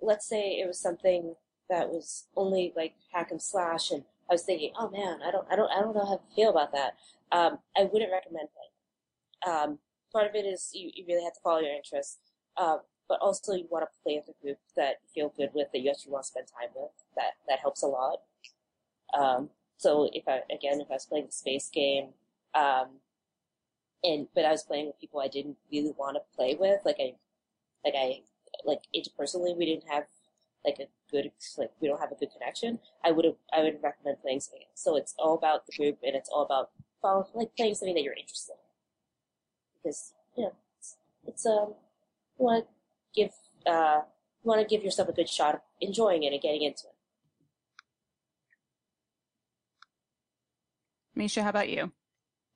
Speaker 7: let's say it was something that was only like hack and slash, and I was thinking, oh man, I don't, I don't, I don't know how to feel about that. Um, I wouldn't recommend it. Um, part of it is you, you really have to follow your interests, uh, but also you want to play with a group that you feel good with, that you actually want to spend time with. That that helps a lot. Um, so if I again, if I was playing the space game, um, and but I was playing with people I didn't really want to play with, like I, like I, like interpersonally, we didn't have like a good like we don't have a good connection, I would I would recommend playing something else. So it's all about the group and it's all about follow, like playing something that you're interested in. Because you know it's, it's um you want to give uh you want to give yourself a good shot of enjoying it and getting into it.
Speaker 4: Misha, how about you?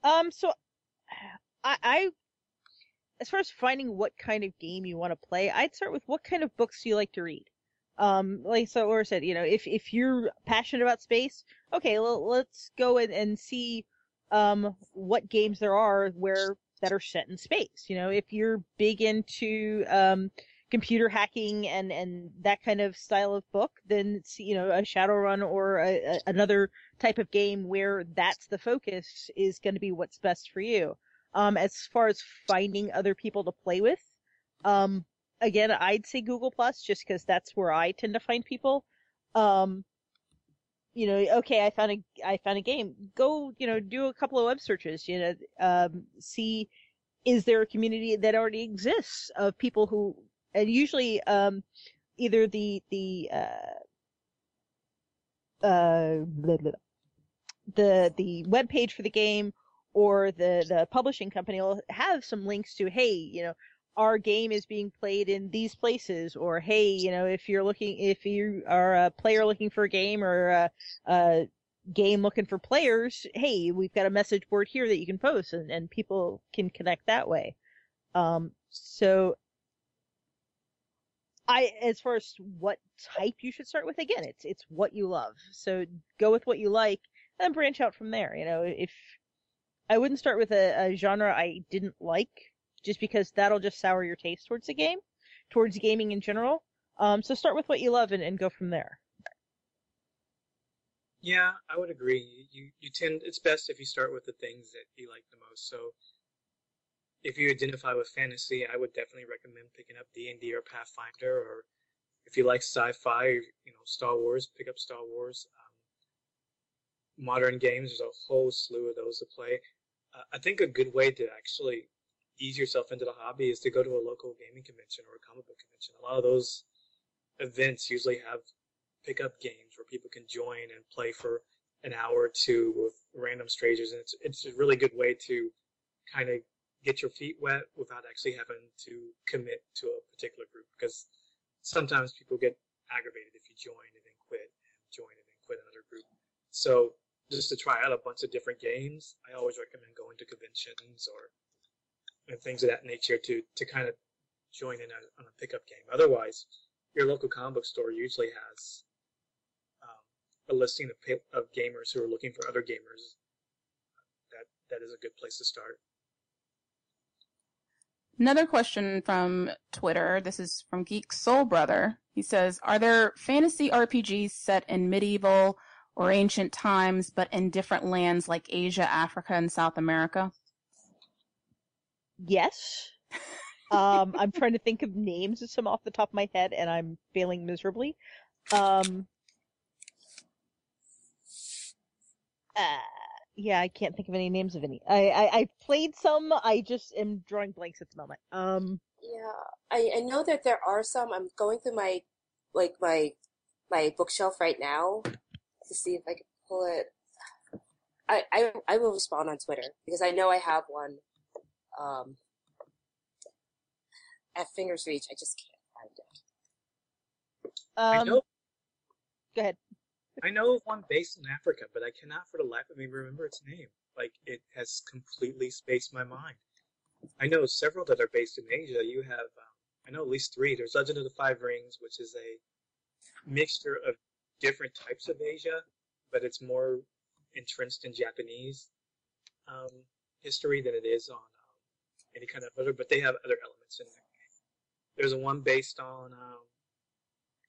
Speaker 5: Um, so I, I as far as finding what kind of game you want to play, I'd start with what kind of books do you like to read. Um, like so Laura said, you know, if if you're passionate about space, okay, let's go and, and see um what games there are where that are set in space. You know, if you're big into um computer hacking and and that kind of style of book, then you know a Shadowrun or a, a, another type of game where that's the focus is going to be what's best for you. Um, as far as finding other people to play with, um, again, I'd say Google Plus just because that's where I tend to find people. Um, you know, okay, I found a I found a game. Go, you know, do a couple of web searches. You know, um, see is there a community that already exists of people who, and usually, um, either the the uh, uh, blah, blah, the the web page for the game or the the publishing company will have some links to hey you know our game is being played in these places or hey you know if you're looking if you are a player looking for a game or a, a game looking for players hey we've got a message board here that you can post and, and people can connect that way. Um so i as far as what type you should start with again it's it's what you love. So go with what you like and branch out from there. You know if i wouldn't start with a, a genre i didn't like just because that'll just sour your taste towards the game, towards gaming in general. Um, so start with what you love and, and go from there.
Speaker 6: Yeah, I would agree. You you tend it's best if you start with the things that you like the most. So if you identify with fantasy, I would definitely recommend picking up D and D or Pathfinder, or if you like sci-fi, you know Star Wars, pick up Star Wars. Um, modern games, there's a whole slew of those to play. Uh, I think a good way to actually ease yourself into the hobby is to go to a local gaming convention or a comic book convention. A lot of those events usually have pickup games where people can join and play for an hour or two with random strangers, and it's it's a really good way to kind of get your feet wet without actually having to commit to a particular group because sometimes people get aggravated if you join and then quit and join and then quit another group. So just to try out a bunch of different games, I always recommend going to conventions or and things of that nature to to kind of join in on, on a pickup game. Otherwise, your local comic book store usually has um, a listing of, of gamers who are looking for other gamers. That that is a good place to start.
Speaker 4: Another question from Twitter. This is from Geek Soul Brother. He says, "Are there fantasy RPGs set in medieval or ancient times, but in different lands like Asia, Africa, and South America?"
Speaker 5: Yes. Um, I'm trying to think of names of some off the top of my head, and I'm failing miserably. Um, uh, yeah, I can't think of any names of any. I, I I've played some. I just am drawing blanks at the moment. Um,
Speaker 1: Yeah, I, I know that there are some. I'm going through my like my my bookshelf right now to see if I can pull it. I, I I will respond on Twitter because I know I have one. Um, at fingers reach, I just can't find it.
Speaker 6: I
Speaker 5: um,
Speaker 6: know
Speaker 5: go ahead.
Speaker 6: I know of one based in Africa, but I cannot for the life of me remember its name. Like it has completely spaced my mind. I know several that are based in Asia. You have, um, I know at least three. There's Legend of the Five Rings, which is a mixture of different types of Asia, but it's more entrenched in Japanese um, history than it is on any kind of other. But they have other elements in there. There's one based on um,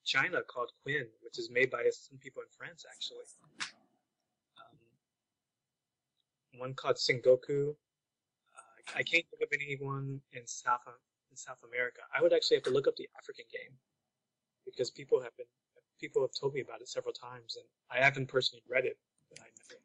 Speaker 6: China called Quinn, which is made by some people in France actually. Um, one called Sengoku. Uh, I can't think of anyone in South in South America. I would actually have to look up the African game because people have been people have told me about it several times, and I haven't personally read it. But I never.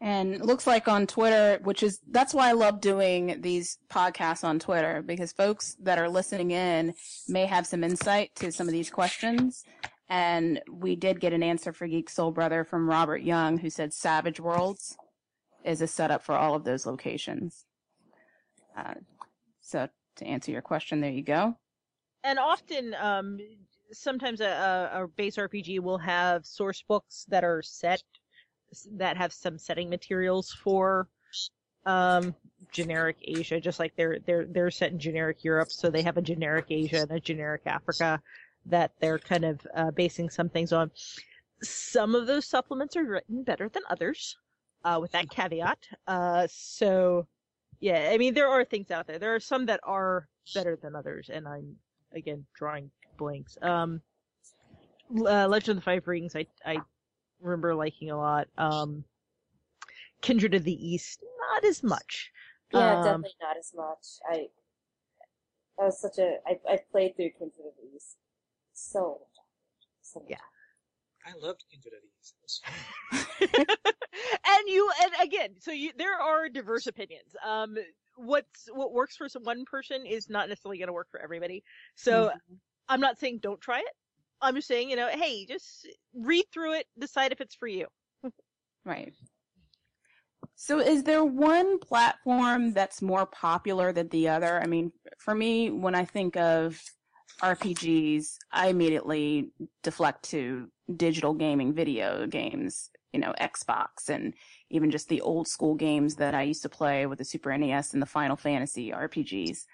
Speaker 4: And looks like on Twitter, which is that's why I love doing these podcasts on Twitter because folks that are listening in may have some insight to some of these questions. And we did get an answer for Geek Soul Brother from Robert Young, who said Savage Worlds is a setup for all of those locations. Uh, so to answer your question, there you go.
Speaker 5: and often um sometimes a, a base rpg will have source books that are set that have some setting materials for um generic asia just like they're they're they're set in generic europe so they have a generic asia and a generic africa that they're kind of uh, basing some things on some of those supplements are written better than others uh with that caveat uh so yeah i mean there are things out there there are some that are better than others and i'm again drawing blanks. Um, uh, Legend of the Five Rings, I I remember liking a lot. Um, Kindred of the East, not as much.
Speaker 7: Yeah,
Speaker 5: Um,
Speaker 7: definitely not as much. I that was such a I I played through Kindred of the East so much. So much.
Speaker 5: Yeah.
Speaker 6: I loved Kindred of the East. It was fun.
Speaker 5: and you and again, so you there are diverse opinions. Um, what's what works for some one person is not necessarily going to work for everybody. So I'm not saying don't try it. I'm just saying, you know, hey, just read through it, decide if it's for you.
Speaker 4: Right. So is there one platform that's more popular than the other? I mean, for me, when I think of RPGs, I immediately deflect to digital gaming video games, you know, Xbox and even just the old school games that I used to play with the Super NES and the Final Fantasy RPGs.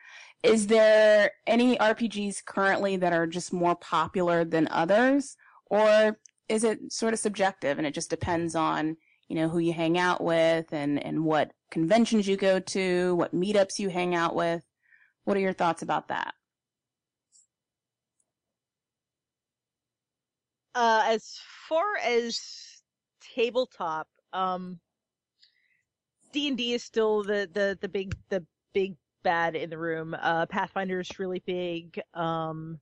Speaker 4: Is there any RPGs currently that are just more popular than others? Or is it sort of subjective and it just depends on you know who you hang out with and and what conventions you go to what meetups you hang out with what are your thoughts about that
Speaker 5: Uh, as far as tabletop, um, D and D is still the the the big the big bad in the room. Uh, Pathfinder is really big. Um,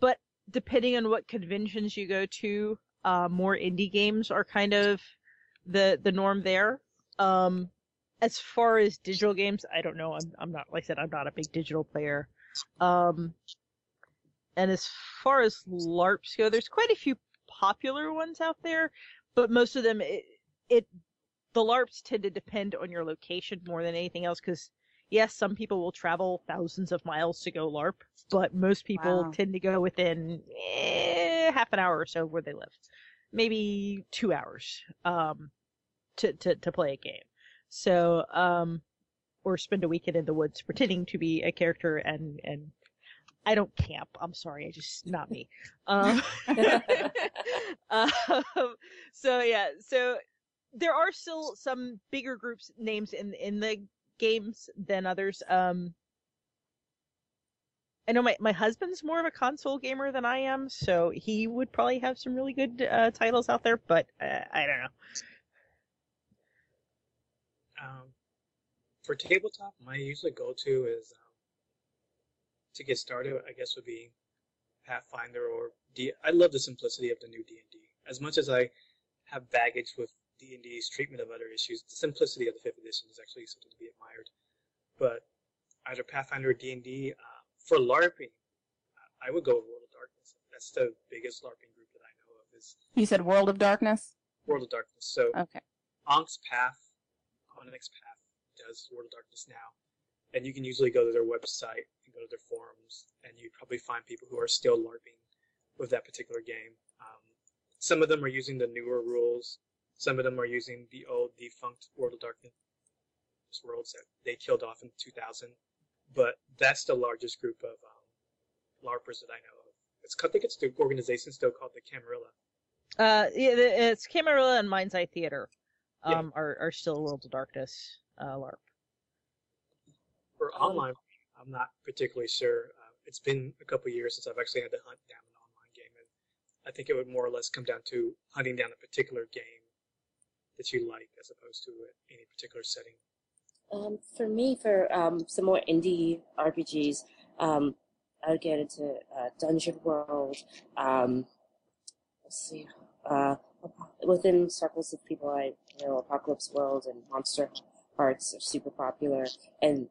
Speaker 5: but depending on what conventions you go to, uh, more indie games are kind of the the norm there. Um, as far as digital games, I don't know. I'm I'm not like I said I'm not a big digital player. Um, and as far as LARPs go, there's quite a few popular ones out there, but most of them it, it the LARPs tend to depend on your location more than anything else because yes, some people will travel thousands of miles to go LARP, but most people
Speaker 4: Wow.
Speaker 5: tend to go within eh, half an hour or so where they live, maybe two hours um, to, to to play a game. So um, or spend a weekend in the woods pretending to be a character and and I don't camp. I'm sorry, I just not me. Um, um, so yeah, so there are still some bigger groups names in in the games than others. Um, I know my my husband's more of a console gamer than I am, so he would probably have some really good uh, titles out there. But uh, I don't know.
Speaker 6: Um, for tabletop, my usually go-to is um, to get started. I guess would be Pathfinder or D. I love the simplicity of the new D and D. As much as I have baggage with D and D's treatment of other issues, the simplicity of the fifth edition is actually something to be admired. But either Pathfinder or D and D uh, for LARPing, I would go with World of Darkness. That's the biggest LARPing group that I know of. Is
Speaker 4: You said World of Darkness?
Speaker 6: World of Darkness. So
Speaker 4: Okay.
Speaker 6: Onk's Path, Onyx Path does World of Darkness now, and you can usually go to their website go to their forums, and you probably find people who are still LARPing with that particular game. Um, some of them are using the newer rules. Some of them are using the old defunct World of Darkness worlds that they killed off in 2000. But that's the largest group of um, LARPers that I know of. It's, I think it's the organization still called the Camarilla.
Speaker 5: Uh, yeah, it's Camarilla and Mind's Eye Theater.
Speaker 6: Yeah.
Speaker 5: Um, are are still World of Darkness uh, LARP.
Speaker 6: For online, I'm not particularly sure. Uh, it's been a couple years since I've actually had to hunt down an online game, and I think it would more or less come down to hunting down a particular game that you like, as opposed to any particular setting.
Speaker 7: Um, for me, for um, some more indie RPGs, um, I would get into uh, Dungeon World. Um, let's see, uh, within circles of people I know, Apocalypse World and Monster Hearts are super popular, and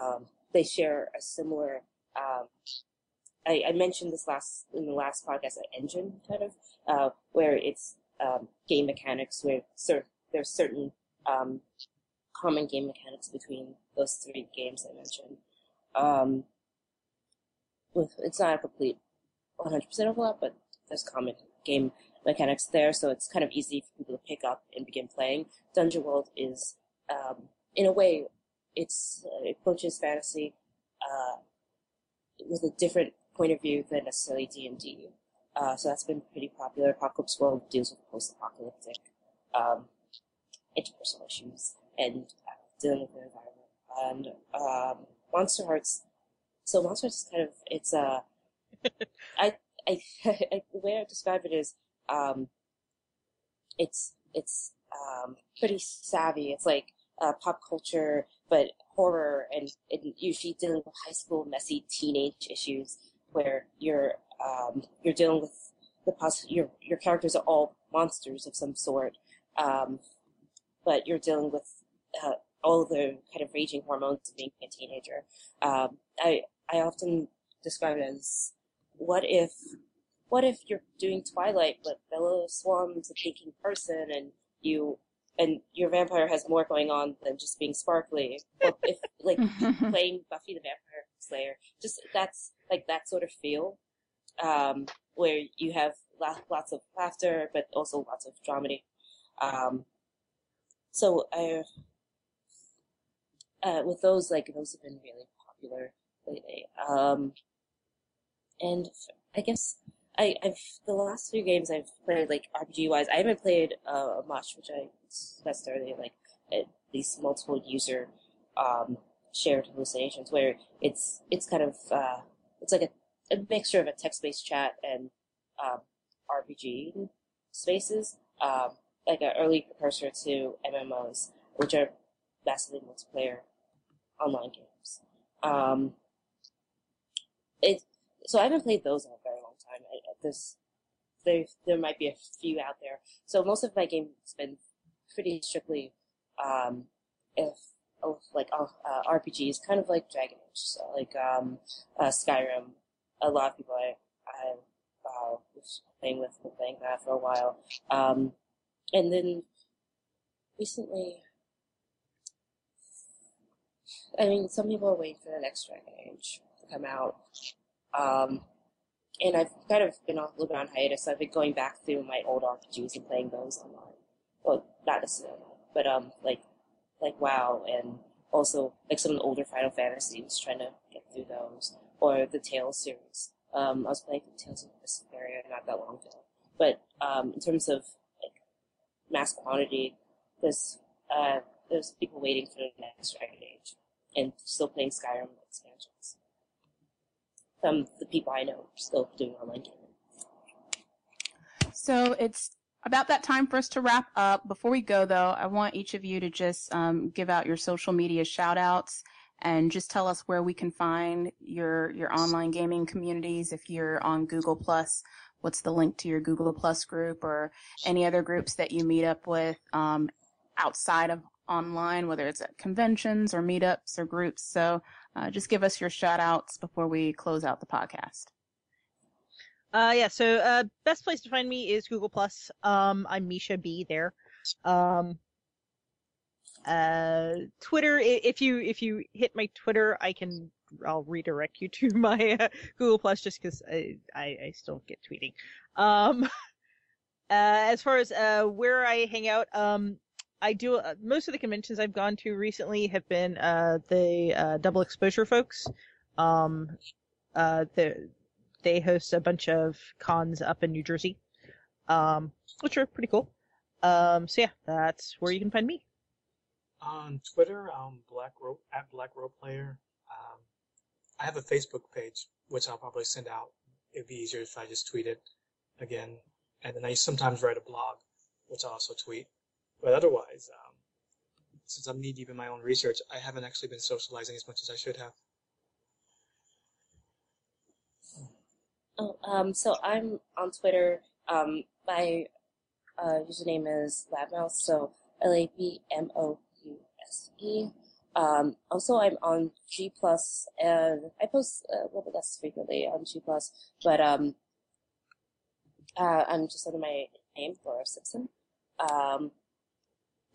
Speaker 7: um, they share a similar. Um, I, I mentioned this last in the last podcast, an engine kind of, uh, where it's um, game mechanics where cer- there's certain um, common game mechanics between those three games I mentioned. Um, with it's not a complete 100% overlap, but there's common game mechanics there, so it's kind of easy for people to pick up and begin playing. Dungeon World is, um, in a way, it's uh, it approaches fantasy uh, with a different point of view than necessarily D and D. Uh, so that's been pretty popular. Apocalypse World deals with post-apocalyptic um, interpersonal issues and uh, dealing with the environment. And um, Monster Hearts. So Monster Hearts is kind of it's uh, I I the way I describe it is um, it's it's um, pretty savvy. It's like uh, pop culture, but horror, and, and usually dealing with high school messy teenage issues where you're um, you're dealing with the poss- your your characters are all monsters of some sort, um, but you're dealing with uh, all the kind of raging hormones of being a teenager. Um, I I often describe it as what if what if you're doing Twilight but Bella Swan's a thinking person and you and your vampire has more going on than just being sparkly. Or if like playing Buffy the Vampire Slayer, just that's like that sort of feel, um, where you have lo- lots of laughter but also lots of dramedy. Um, so I, uh, with those like those have been really popular lately. Um, and I guess I, I've the last few games I've played like RPG wise, I haven't played uh, much, which I discussed earlier, like at least multiple user um, shared hallucinations, where it's it's kind of uh, it's like a, a mixture of a text based chat and um, RPG spaces, um, like an early precursor to MMOs. which are massively multiplayer online games. Um, it so I haven't played those in a very this there there might be a few out there. So most of my games has been pretty strictly um, if of like uh, uh, RPGs, kind of like Dragon Age, so like um, uh, Skyrim. A lot of people I I uh, was playing with been playing that for a while, um, and then recently, I mean, some people are waiting for the next Dragon Age to come out. Um, and I've kind of been off a little bit on hiatus. So I've been going back through my old RPGs and playing those online. Well, not necessarily, but um, like like WoW and also like some of the older Final Fantasies, trying to get through those, or the Tales series. Um, I was playing Tales of Vesperia not that long ago. But um, in terms of like mass quantity, there's uh, there's people waiting for the next Dragon Age and still playing Skyrim expansions. Some the people I know still doing online gaming.
Speaker 4: So it's about that time for us to wrap up. Before we go, though, I want each of you to just um, give out your social media shout outs and just tell us where we can find your your online gaming communities. If you're on Google Plus, what's the link to your Google Plus group or any other groups that you meet up with um, outside of online, whether it's at conventions or meetups or groups. So uh, just give us your shout outs before we close out the podcast.
Speaker 5: Uh, yeah. So, uh, best place to find me is Google Plus. Um, I'm Misha B there. Um, uh, Twitter. If you if you hit my Twitter, I can I'll redirect you to my uh, Google Plus just because I, I I still get tweeting. Um, uh, as far as uh where I hang out, um, I do uh, most of the conventions I've gone to recently have been uh the uh, double exposure folks. Um, uh, the they host a bunch of cons up in New Jersey, um, which are pretty cool. Um, so yeah, that's where you can find me.
Speaker 6: On Twitter, um, Black Rope at Black Rope Player. Um, I have a Facebook page, which I'll probably send out. It'd be easier if I just tweet it again. And then I sometimes write a blog, which I also tweet. But otherwise, um, since I'm knee deep in my own research, I haven't actually been socializing as much as I should have.
Speaker 7: Oh, um, so I'm on Twitter. Um, my uh, username is Labmouse, so L A B M O U S E. Um, also, I'm on G Plus, and I post a little bit less frequently on G Plus, but um, uh, I'm just under my name, Laura Simpson. Um,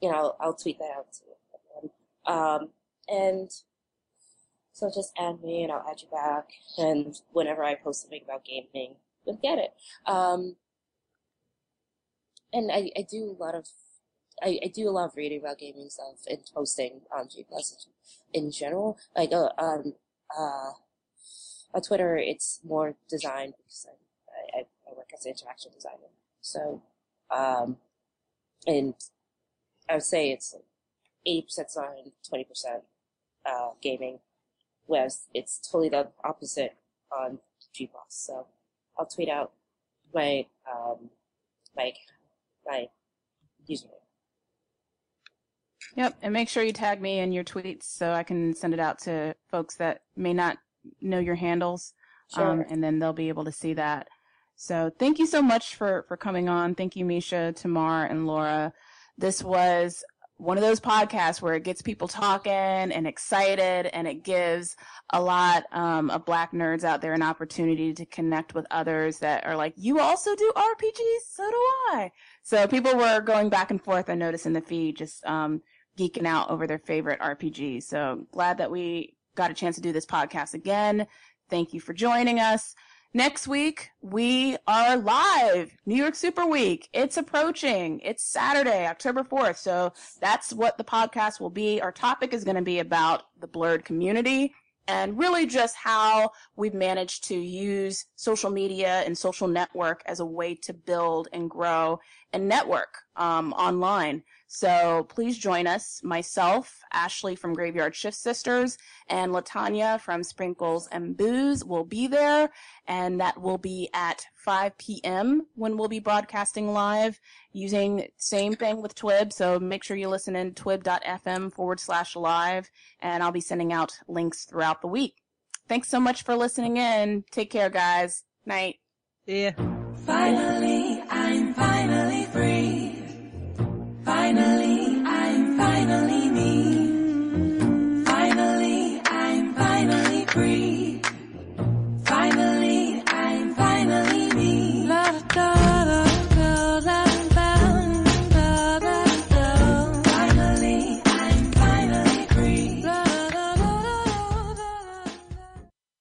Speaker 7: you know, I'll, I'll tweet that out to. Um, and so just add me and I'll add you back. And whenever I post something about gaming, you'll get it. Um, and I, I do a lot of, I, I do a lot of reading about gaming stuff and posting on G Plus in general. Like, uh, um, uh, on Twitter, it's more design because I, I, I work as an interaction designer. So, um, and I would say it's eighty percent design, twenty percent uh, gaming, whereas it's totally the opposite on G So I'll tweet out my um, my my username.
Speaker 4: Yep, and make sure you tag me in your tweets so I can send it out to folks that may not know your handles, um, and then they'll be able to see that. So thank you so much for for coming on. Thank you, Misha, Tamar, and Laura. This was one of those podcasts where it gets people talking and excited, and it gives a lot um, of Black nerds out there an opportunity to connect with others that are like, "You also do RPGs? So do I." So people were going back and forth. I noticed in the feed, just um, geeking out over their favorite RPGs. So glad that we got a chance to do this podcast again. Thank you for joining us. Next week, we are live. New York Super Week. It's approaching. It's Saturday, October 4th. So that's what the podcast will be. Our topic is going to be about the blerd community and really just how we've managed to use social media and social network as a way to build and grow and network um, online. So please join us. Myself, Ashley from Graveyard Shift Sisters, and Latanya from Sprinkles and Booze will be there. And that will be at 5 p.m. when we'll be broadcasting live using same thing with Twib. So make sure you listen in twib.fm forward slash live. And I'll be sending out links throughout the week. Thanks so much for listening in. Take care, guys. Night.
Speaker 5: See
Speaker 3: Finally, I'm finally free. Finally, I'm finally